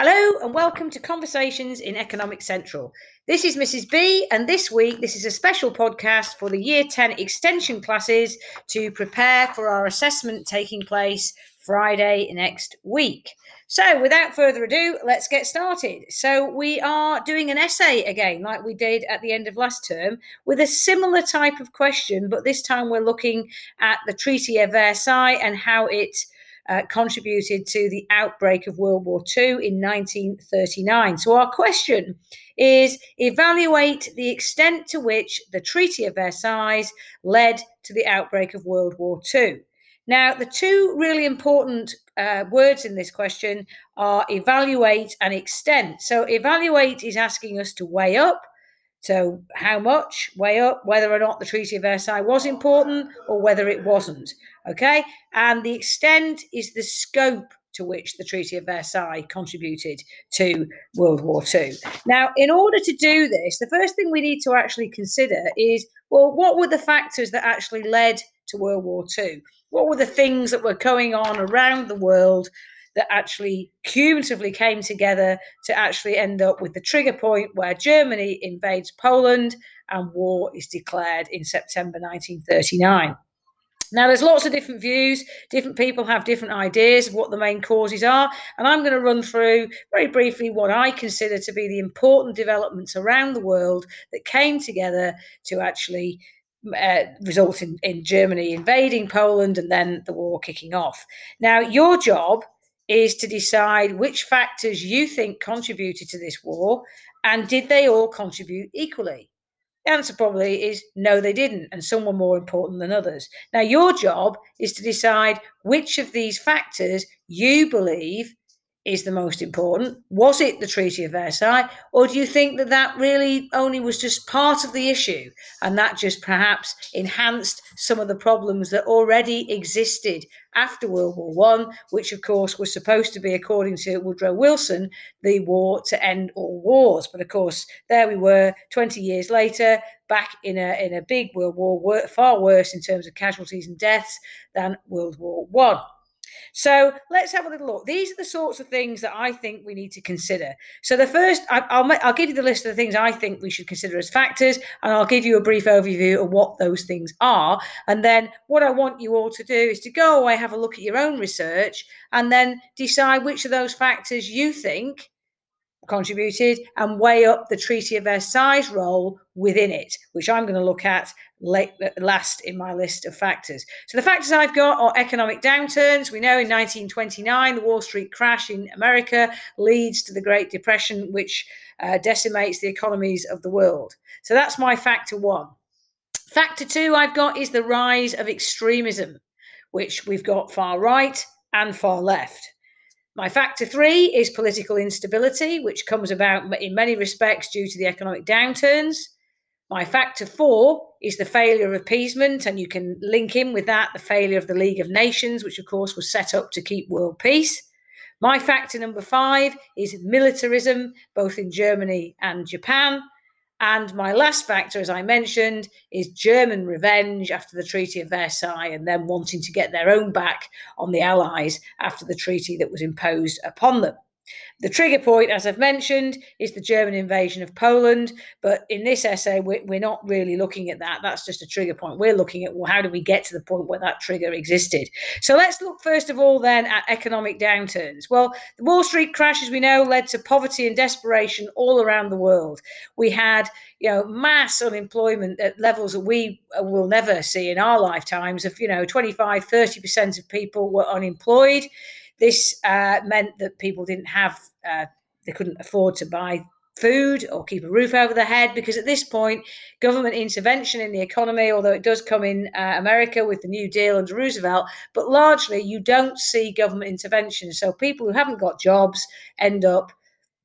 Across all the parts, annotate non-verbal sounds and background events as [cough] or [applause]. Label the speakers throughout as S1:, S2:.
S1: Hello and welcome to Conversations in Economic Central. This is Mrs. B, and this week this is a special podcast for the Year 10 extension classes to prepare for our assessment taking place Friday next week. So, without further ado, let's get started. So, we are doing an essay again, like we did at the end of last term, with a similar type of question, but this time we're looking at the Treaty of Versailles and how it uh, contributed to the outbreak of World War II in 1939. So, our question is evaluate the extent to which the Treaty of Versailles led to the outbreak of World War II. Now, the two really important uh, words in this question are evaluate and extent. So, evaluate is asking us to weigh up. So, how much? Weigh up whether or not the Treaty of Versailles was important or whether it wasn't. Okay. And the extent is the scope to which the Treaty of Versailles contributed to World War II. Now, in order to do this, the first thing we need to actually consider is well, what were the factors that actually led to World War II? What were the things that were going on around the world that actually cumulatively came together to actually end up with the trigger point where Germany invades Poland and war is declared in September 1939? Now, there's lots of different views. Different people have different ideas of what the main causes are. And I'm going to run through very briefly what I consider to be the important developments around the world that came together to actually uh, result in, in Germany invading Poland and then the war kicking off. Now, your job is to decide which factors you think contributed to this war and did they all contribute equally? The answer probably is no, they didn't, and some were more important than others. Now, your job is to decide which of these factors you believe is the most important? Was it the Treaty of Versailles? Or do you think that that really only was just part of the issue and that just perhaps enhanced some of the problems that already existed after World War One, which of course was supposed to be, according to Woodrow Wilson, the war to end all wars. But of course, there we were 20 years later, back in a in a big World War, far worse in terms of casualties and deaths than World War One. So let's have a little look. These are the sorts of things that I think we need to consider. So the first, I, will I'll give you the list of the things I think we should consider as factors, and I'll give you a brief overview of what those things are. And then what I want you all to do is to go away, have a look at your own research, and then decide which of those factors you think contributed and weigh up the Treaty of Versailles role within it, which I'm going to look at late, last in my list of factors. So the factors I've got are economic downturns. We know in 1929, the Wall Street crash in America leads to the Great Depression, which uh, decimates the economies of the world. So that's my factor one. Factor two I've got is the rise of extremism, which we've got far right and far left. My factor three is political instability, which comes about in many respects due to the economic downturns. My factor four is the failure of appeasement, and you can link in with that the failure of the League of Nations, which of course was set up to keep world peace. My factor number five is militarism, both in Germany and Japan. And my last factor, as I mentioned, is German revenge after the Treaty of Versailles and them wanting to get their own back on the Allies after the treaty that was imposed upon them. The trigger point, as I've mentioned, is the German invasion of Poland. But in this essay, we're, not really looking at that. That's just a trigger point. We're looking at, well, how do we get to the point where that trigger existed? So let's look first of all then at economic downturns. Well, the Wall Street crash, as we know, led to poverty and desperation all around the world. We had, you know, mass unemployment at levels that we uh, will never see in our lifetimes of, you know, 25, 30% of people were unemployed. This uh, meant that people didn't have, uh, they couldn't afford to buy food or keep a roof over their head because at this point, government intervention in the economy, although it does come in uh, America with the New Deal under Roosevelt, but largely you don't see government intervention. So people who haven't got jobs end up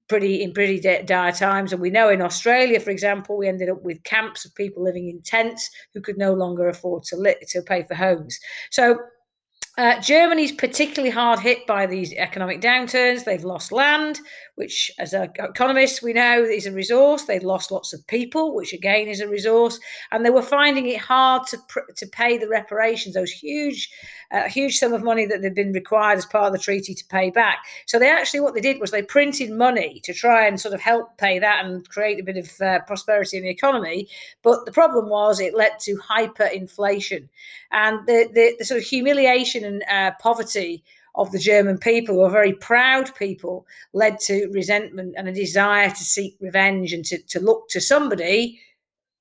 S1: pretty in pretty dire times and we know in australia for example we ended up with camps of people living in tents who could no longer afford to, li- to pay for homes so Uh, Germany's particularly hard hit by these economic downturns. They've lost land, which, as economists, we know is a resource. They've lost lots of people, which again is a resource, and they were finding it hard to to pay the reparations, those huge, uh, huge sum of money that they'd been required as part of the treaty to pay back. So they actually, what they did was they printed money to try and sort of help pay that and create a bit of uh, prosperity in the economy. But the problem was it led to hyperinflation, and the the, the sort of humiliation and uh, poverty of the German people, who are very proud people, led to resentment and a desire to seek revenge and to, to look to somebody,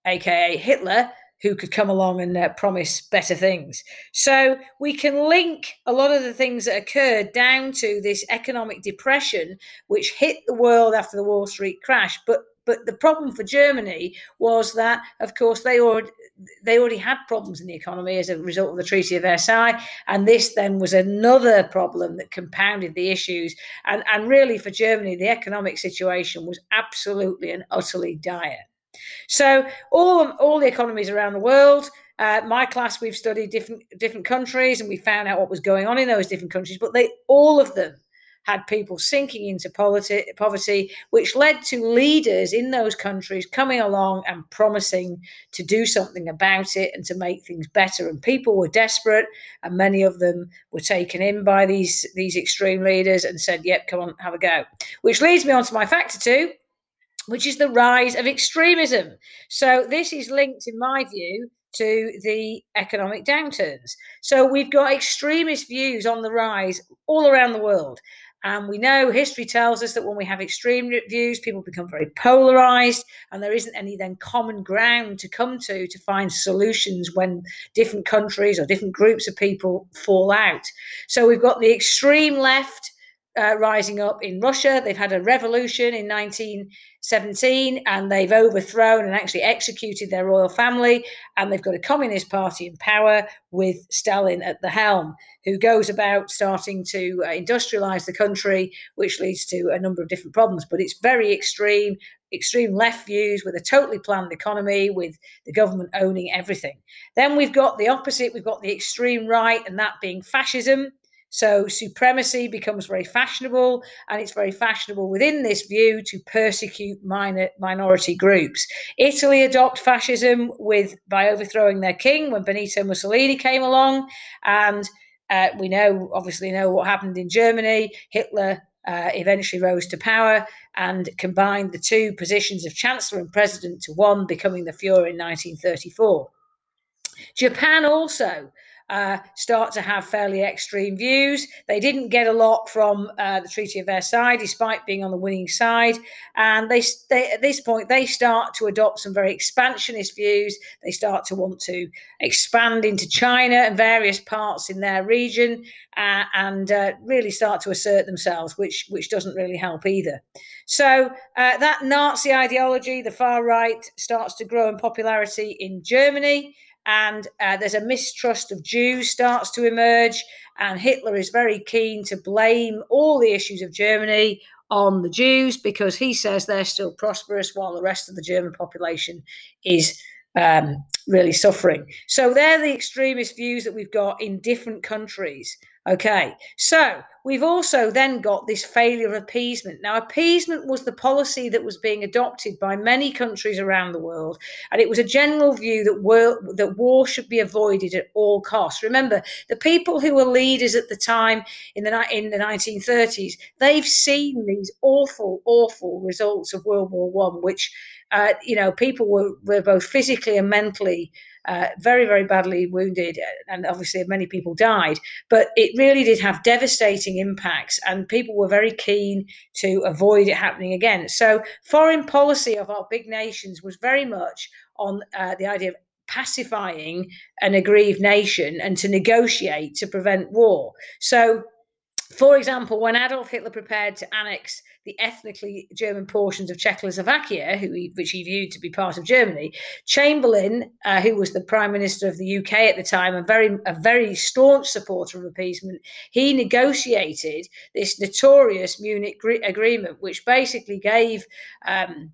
S1: aka Hitler, who could come along and uh, promise better things. So we can link a lot of the things that occurred down to this economic depression, which hit the world after the Wall Street crash. But but the problem for Germany was that, of course, they already they already had problems in the economy as a result of the Treaty of Versailles, and this then was another problem that compounded the issues. And and really, for Germany, the economic situation was absolutely and utterly dire. So all all the economies around the world. Uh, my class, we've studied different different countries, and we found out what was going on in those different countries. But they all of them had people sinking into poverty, which led to leaders in those countries coming along and promising to do something about it and to make things better. And people were desperate, and many of them were taken in by these these extreme leaders and said, "Yep, come on, have a go." Which leads me on to my factor two, which is the rise of extremism. So this is linked, in my view, to the economic downturns. So we've got extremist views on the rise all around the world. And we know history tells us that when we have extreme views, people become very polarized, and there isn't any then common ground to come to to find solutions when different countries or different groups of people fall out. So we've got the extreme left uh, rising up in Russia. They've had a revolution in 1917 and they've overthrown and actually executed their royal family. And they've got a communist party in power with Stalin at the helm, who goes about starting to uh, industrialize the country, which leads to a number of different problems. But it's very extreme, extreme left views with a totally planned economy, with the government owning everything. Then we've got the opposite, we've got the extreme right, and that being fascism so supremacy becomes very fashionable, and it's very fashionable within this view to persecute minor, minority groups. Italy adopt fascism with by overthrowing their king when Benito Mussolini came along, and uh, we know obviously know what happened in Germany. Hitler uh, eventually rose to power and combined the two positions of chancellor and president to one, becoming the Fuhrer in 1934. Japan also uh, start to have fairly extreme views. They didn't get a lot from uh, the Treaty of Versailles, despite being on the winning side. And they, they, at this point, they start to adopt some very expansionist views. They start to want to expand into China and various parts in their region, uh, and uh, really start to assert themselves, which which doesn't really help either. So uh, that Nazi ideology, the far right, starts to grow in popularity in Germany and uh, there's a mistrust of Jews starts to emerge, and Hitler is very keen to blame all the issues of Germany on the Jews because he says they're still prosperous while the rest of the German population is um, really suffering. So they're the extremist views that we've got in different countries. Okay, so we've also then got this failure of appeasement. Now, appeasement was the policy that was being adopted by many countries around the world, and it was a general view that war, that war should be avoided at all costs. Remember, the people who were leaders at the time in the in the 1930s, they've seen these awful, awful results of World War One, which uh, you know people were were both physically and mentally uh, very, very badly wounded, and obviously many people died. But it really did have devastating impacts, and people were very keen to avoid it happening again. So, foreign policy of our big nations was very much on uh, the idea of pacifying an aggrieved nation and to negotiate to prevent war. So, for example, when Adolf Hitler prepared to annex the ethnically German portions of Czechoslovakia, he, which he viewed to be part of Germany, Chamberlain, uh, who was the Prime Minister of the UK at the time, a very, a very staunch supporter of appeasement, he negotiated this notorious Munich Agreement, which basically gave um,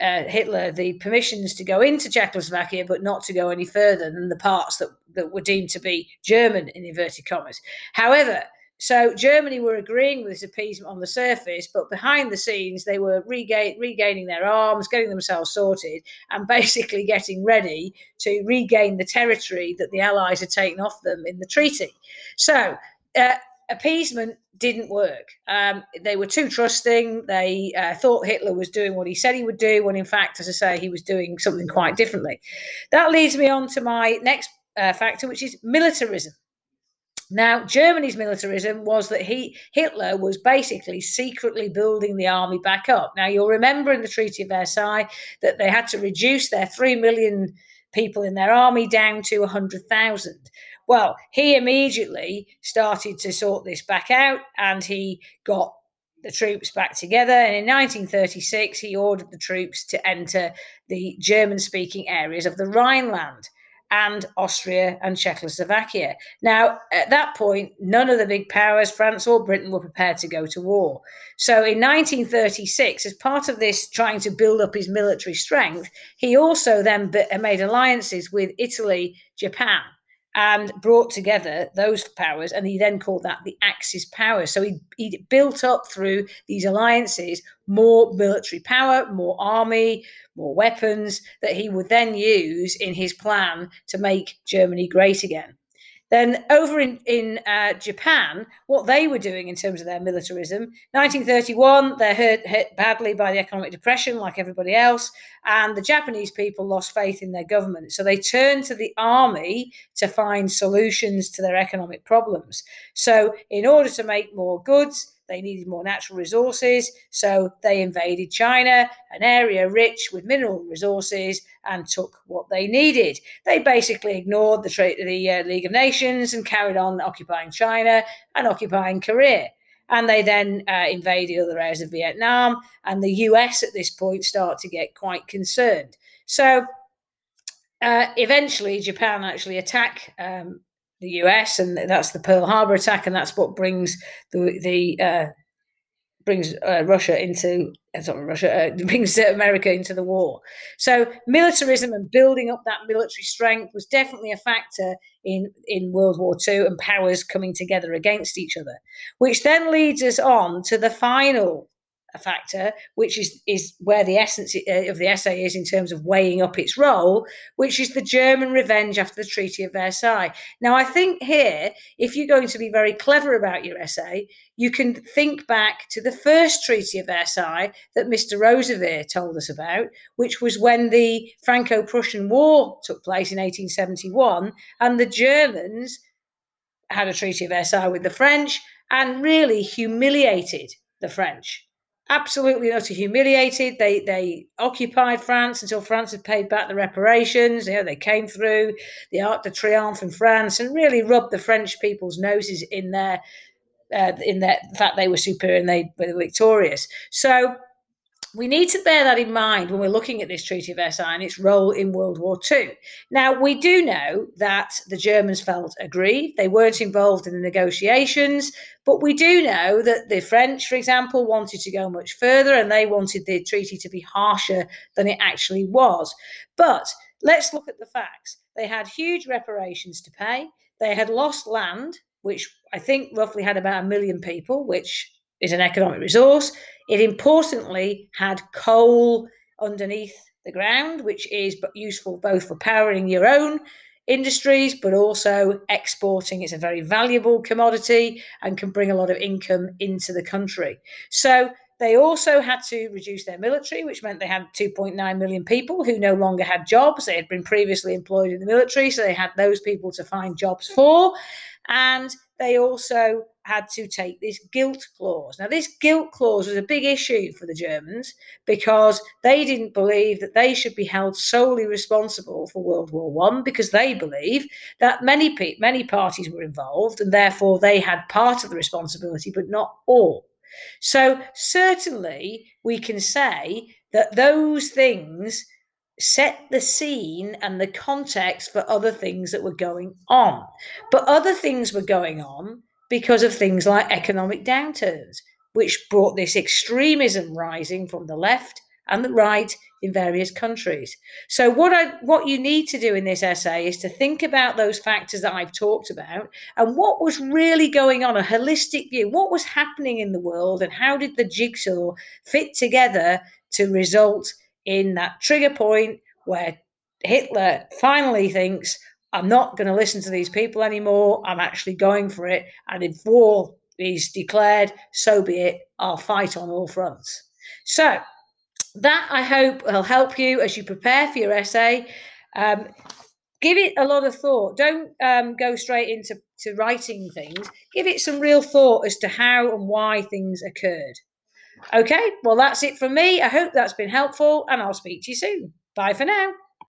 S1: uh, Hitler the permissions to go into Czechoslovakia, but not to go any further than the parts that, that were deemed to be German, in inverted commas. However, so Germany were agreeing with this appeasement on the surface, but behind the scenes they were regain, regaining their arms, getting themselves sorted, and basically getting ready to regain the territory that the Allies had taken off them in the treaty. So uh, appeasement didn't work. Um, they were too trusting. They uh, thought Hitler was doing what he said he would do, when in fact, as I say, he was doing something quite differently. That leads me on to my next uh, factor, which is militarism. Now, Germany's militarism was that he Hitler was basically secretly building the army back up. Now, you'll remember in the Treaty of Versailles that they had to reduce their three million people in their army down to 100,000. Well, he immediately started to sort this back out and he got the troops back together. And in 1936, he ordered the troops to enter the German speaking areas of the Rhineland and Austria and Czechoslovakia. Now, at that point, none of the big powers, France or Britain, were prepared to go to war. So in 1936, as part of this trying to build up his military strength, he also then made alliances with Italy, Japan, and brought together those powers. And he then called that the Axis powers. So he, he built up through these alliances more military power, more army, more weapons that he would then use in his plan to make Germany great again. Then over in, in uh, Japan, what they were doing in terms of their militarism, 1931, they're hurt, hit badly by the economic depression, like everybody else, and the Japanese people lost faith in their government. So they turned to the army to find solutions to their economic problems. So in order to make more goods, they needed more natural resources, so they invaded China, an area rich with mineral resources, and took what they needed. They basically ignored the, the uh, League of Nations and carried on occupying China and occupying Korea. And they then uh, invaded other areas of Vietnam, and the US at this point start to get quite concerned. So uh, eventually, Japan actually attack um, the US, and that's the Pearl Harbor attack, and that's what brings the the uh, brings uh, Russia into uh, sorry, Russia uh, [laughs] brings America into the war. So militarism and building up that military strength was definitely a factor in in World War II and powers coming together against each other, which then leads us on to the final a factor, which is is where the essence uh, of the essay is in terms of weighing up its role, which is the German revenge after the Treaty of Versailles. Now, I think here, if you're going to be very clever about your essay, you can think back to the first Treaty of Versailles that Mr. Roosevelt told us about, which was when the Franco-Prussian War took place in 1871, and the Germans had a Treaty of Versailles with the French and really humiliated the French absolutely utterly humiliated. They they occupied France until France had paid back the reparations. You know, they came through the Arc de Triomphe in France and really rubbed the French people's noses in their uh, in that fact they were superior and they were victorious. So we need to bear that in mind when we're looking at this Treaty of Versailles and its role in World War II. Now, we do know that the Germans felt aggrieved. They weren't involved in the negotiations, but we do know that the French, for example, wanted to go much further and they wanted the treaty to be harsher than it actually was. But let's look at the facts. They had huge reparations to pay, they had lost land, which I think roughly had about a million people, which is an economic resource. It importantly had coal underneath the ground, which is useful both for powering your own industries, but also exporting. It's a very valuable commodity and can bring a lot of income into the country. So they also had to reduce their military, which meant they had 2.9 million people who no longer had jobs. They had been previously employed in the military, so they had those people to find jobs for. And they also had to take this guilt clause. Now, this guilt clause was a big issue for the Germans because they didn't believe that they should be held solely responsible for World War One because they believe that many many parties were involved and therefore they had part of the responsibility, but not all. So certainly we can say that those things set the scene and the context for other things that were going on. But other things were going on because of things like economic downturns, which brought this extremism rising from the left and the right in various countries. So what I what you need to do in this essay is to think about those factors that I've talked about and what was really going on, a holistic view. What was happening in the world and how did the jigsaw fit together to result in that trigger point where Hitler finally thinks, I'm not going to listen to these people anymore. I'm actually going for it. And if war is declared, so be it. I'll fight on all fronts. So, that I hope will help you as you prepare for your essay. Um, give it a lot of thought. Don't um, go straight into to writing things. Give it some real thought as to how and why things occurred. Okay, well, that's it from me. I hope that's been helpful, and I'll speak to you soon. Bye for now.